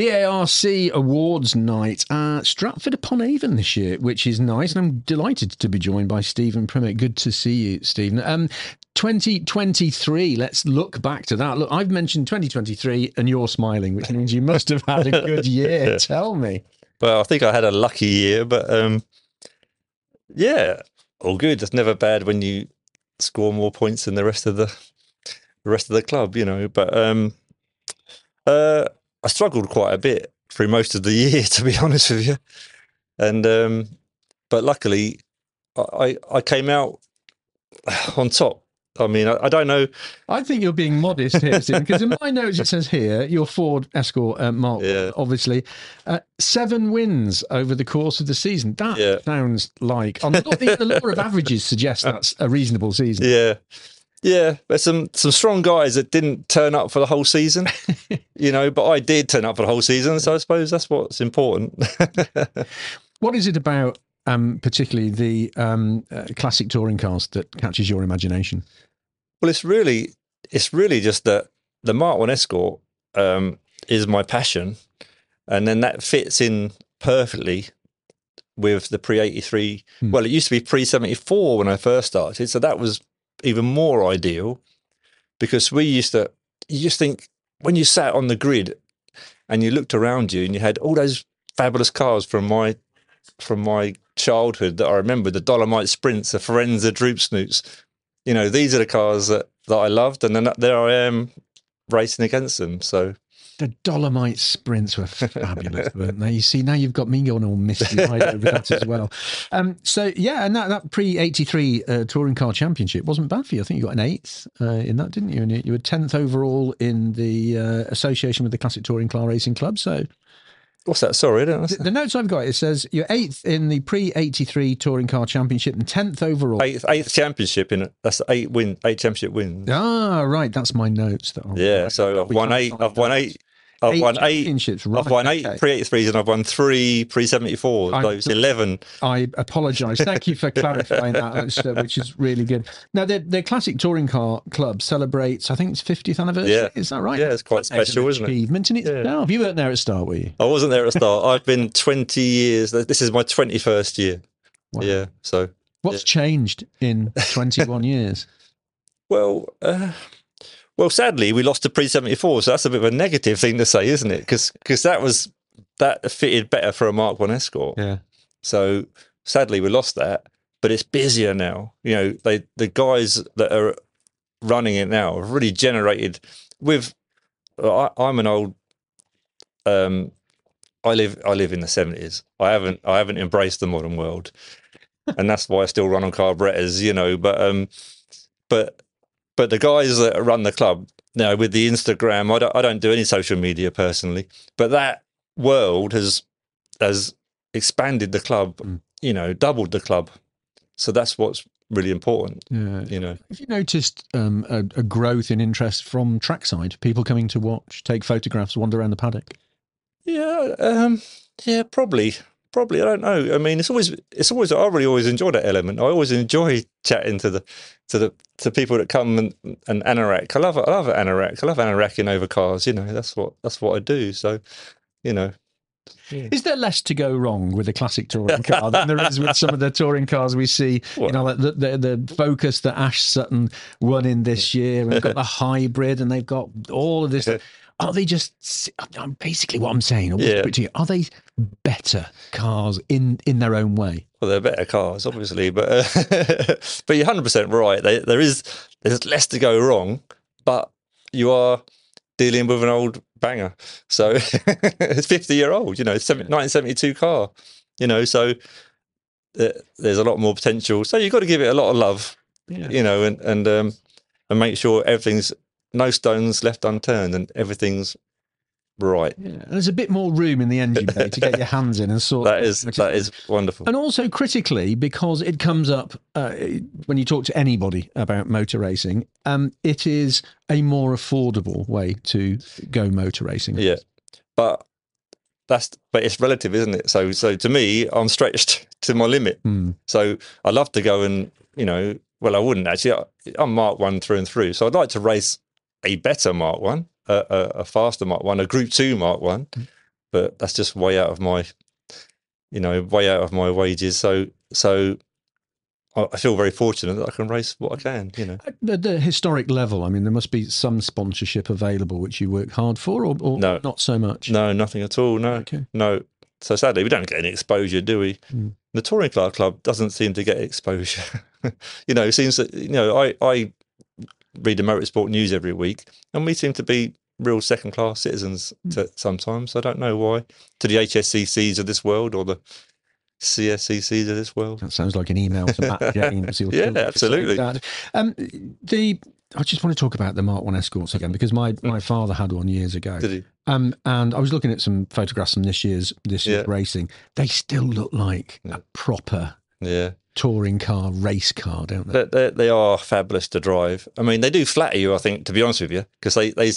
BARC Awards Night at Stratford upon Avon this year, which is nice. And I'm delighted to be joined by Stephen Primett. Good to see you, Stephen. Um, 2023, let's look back to that. Look, I've mentioned 2023 and you're smiling, which means you must have had a good year. Tell me. Well, I think I had a lucky year, but um, yeah, all good. It's never bad when you score more points than the rest of the, the rest of the club, you know. But um, uh, I struggled quite a bit through most of the year, to be honest with you. And um, but luckily, I I came out on top. I mean, I, I don't know. I think you're being modest here, Stephen, because in my notes it says here your Ford Escort, uh, Mark, Yeah. obviously, uh, seven wins over the course of the season. That Yeah. sounds like um, the, the law of averages suggests that's a reasonable season. Yeah, yeah. There's some some strong guys that didn't turn up for the whole season, you know. But I did turn up for the whole season, so I suppose that's what's important. What is it about, um, particularly the um, uh, classic touring cars, that catches your imagination? Well, it's really, it's really just that the Mark One Escort um, is my passion, and then that fits in perfectly with the pre eighty three. Hmm. Well, it used to be pre seventy four when I first started, so that was even more ideal because we used to. You just think when you sat on the grid and you looked around you and you had all those fabulous cars from my from my childhood that I remember the Dolomite Sprints, the Firenza Droop Snoots. You know, these are the cars that, that I loved, and then there I am racing against them. So The Dolomite sprints were fabulous, weren't they? You see, now you've got me going all misty eyed over that as well. Um, so, yeah, and that, that pre 83 uh, Touring Car Championship wasn't bad for you. I think you got an eighth uh, in that, didn't you? And you were 10th overall in the uh, association with the Classic Touring Car Racing Club. So, what's that? Sorry, I don't the, the notes I've got, it says you're eighth in the pre 83 Touring Car Championship and 10th overall. Eighth, eighth championship in it. That's eight win, eight championship wins. Ah, right. That's my notes. That I'll Yeah, write. so I've We won eight. I've won eight. I've Eight won eight. championships, I've won eight okay. pre eighty threes and I've won three pre seventy fours. I- So it's eleven. I apologise. Thank you for clarifying that, uh, which is really good. Now, the, the Classic Touring Car Club celebrates, I think it's 50th anniversary. Yeah. Is that right? Yeah, it's quite That's special, isn't it? Achievement in itself. You weren't there at start, were you? I wasn't there at the start. I've been twenty years. This is my twenty first year. Wow. Yeah. So What's changed in 21 years? well, uh, well, sadly, we lost to pre seventy four. So that's a bit of a negative thing to say, isn't it? Because that was that fitted better for a Mark One Escort. Yeah. So sadly, we lost that, but it's busier now. You know, they the guys that are running it now have really generated with. I, I'm an old. Um, I live I live in the seventies. I haven't I haven't embraced the modern world, and that's why I still run on carburetors. You know, but um, but but the guys that run the club now with the Instagram, I don't I don't do any social media personally, but that world has has expanded the club, Mm. you know, doubled the club. So that's what's really important, Yeah. you know. Have you noticed um, a, a growth in interest from trackside? People coming to watch, take photographs, wander around the paddock? Yeah, um, yeah, probably, probably. I don't know. I mean, it's always, it's always. I really always enjoy that element. I always enjoy chatting to the, to the, to people that come and and anorak. I love, I love anorak. I love anoracking over cars. You know, that's what that's what I do. So, you know, Is there less to go wrong with a classic touring car than there is with some of the touring cars we see? You know, the, the the Focus that Ash Sutton won in this year, and they've got the hybrid, and they've got all of this. Are they just I'm basically what I'm saying? Yeah. you, are they better cars in in their own way? Well, they're better cars, obviously, but uh, but you're hundred percent right. They, there is there's less to go wrong, but you are dealing with an old banger. So it's fifty year old, you know, nineteen seventy two car, you know. So uh, there's a lot more potential. So you've got to give it a lot of love, Yeah. you know, and and um, and make sure everything's no stones left unturned and everything's right. Yeah. There's a bit more room in the engine bay to get your hands in and sort. That is that is wonderful. And also critically, because it comes up uh, when you talk to anybody about motor racing, um, it is a more affordable way to go motor racing. Yeah, but that's but it's relative, isn't it? So so to me, I'm stretched to my limit. Hmm. So I love to go and you know, well, I wouldn't actually. I- I'm Mark One through and through. So I'd like to race a better Mark One, a, a, a faster Mark One, a Group Two Mark One. but that's just way out of my, you know, way out of my wages. So so I feel very fortunate that I can race what I can. You know, At the historic level, I mean, there must be some sponsorship available which you work hard for, or, or No. not so much. no, nothing at all. No, Okay. no. So sadly, we don't get any exposure, do we? Mm. The touring car club doesn't seem to get exposure. you know, it seems that you know I I read the motorsport news every week, and we seem to be real second class citizens to, sometimes. I don't know why. To the HSCCs of this world or the CSCCs of this world. That sounds like an email to Matt. Yeah, kill me for absolutely. Um, the I just want to talk about the Mark One Escorts again because my, my father had one years ago. Did he? Um, and I was looking at some photographs from this year's this year's Yeah. racing. They still look like a proper Yeah. Touring car, race car, don't they? They, they, they are fabulous to drive. I mean, they do flatter you, I think, to be honest with you, because they, they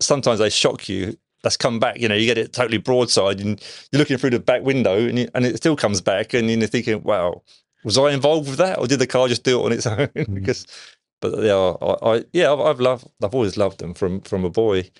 sometimes they shock you. That's come back, you know, you get it totally broadside and you're looking through the back window and, you, and it still comes back and you're thinking, wow, was I involved with that or did the car just do it on its own? because, but they are, I, I yeah, I've, I've loved, I've always loved them from, from a boy.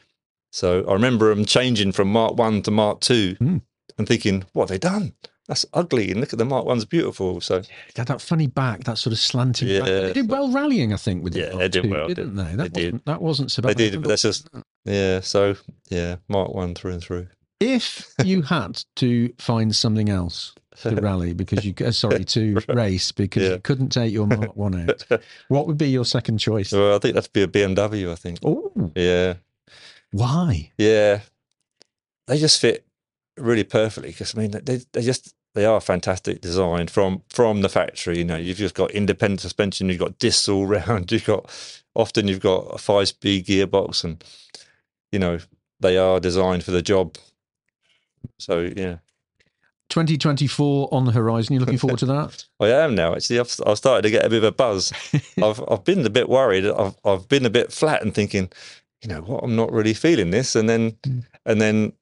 So I remember them changing from Mark 1 to Mark 2 Mm. and thinking, what have they done? That's ugly. And look at the Mark 1's beautiful. So had that funny back, that sort of slanting back. They did well rallying, I think, with the Yeah, they did II, well, didn't they? That they did. wasn't that wasn't so they did, but that's just, yeah. So yeah, Mark 1 through and through. if you had to find something else to rally because you uh, sorry to race because Yeah. you couldn't take your Mark One out, what would be your second choice? Well, I think that'd be a BMW. I think. Oh, Yeah, why? yeah. They just fit really perfectly because I mean they they just they are fantastic design from from the factory. You know, you've just got independent suspension. You've got discs all round. You've got often you've got a five speed gearbox, and you know they are designed for the job. So yeah, 2024 on the horizon. You're looking forward to that? I am now. Actually, I've I've started to get a bit of a buzz. I've I've been a bit worried. I've I've been a bit flat and thinking, you know what, I'm not really feeling this. And then Mm. and then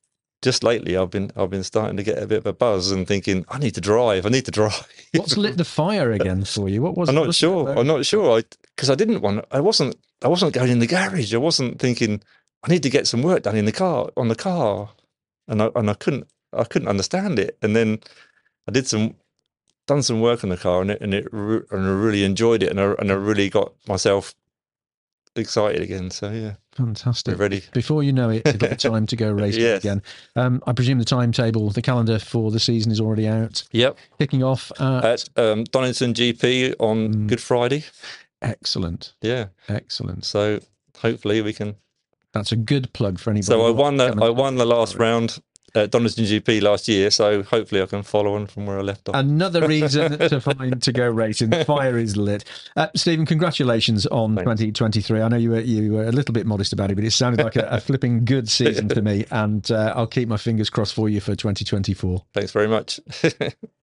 just lately, I've been I've been starting to get a bit of a buzz and thinking, I need to drive. I need to drive. What's lit the fire again for you? What was? I'm not sure. I'm not sure. I because I didn't want. I wasn't. I wasn't going in the garage. I wasn't thinking. I need to get some work done in the car on the car, and I and I couldn't. I couldn't understand it. And then I did some, done some work on the car, and it and it and I really enjoyed it, and I and I really got myself excited again. So yeah, we're Fantastic. ready. Before you know it, it'll be time to go racing Yes. again. Um, I presume the timetable, the calendar for the season is already out. Yep. Kicking off. Uh, At um, Donington GP on Mm. Good Friday. excellent, Yeah. excellent. So hopefully we can That's a good plug for anybody. So I won the I won the last round at Donington GP last year. So hopefully I can follow on from where I left off. Another reason to find to go racing. The fire is lit. Uh, Stephen, congratulations on Thanks. 2023. I know you were you were a little bit modest about it, but it sounded like a, a flipping good season to me. And uh, I'll keep my fingers crossed for you for 2024. Thanks very much.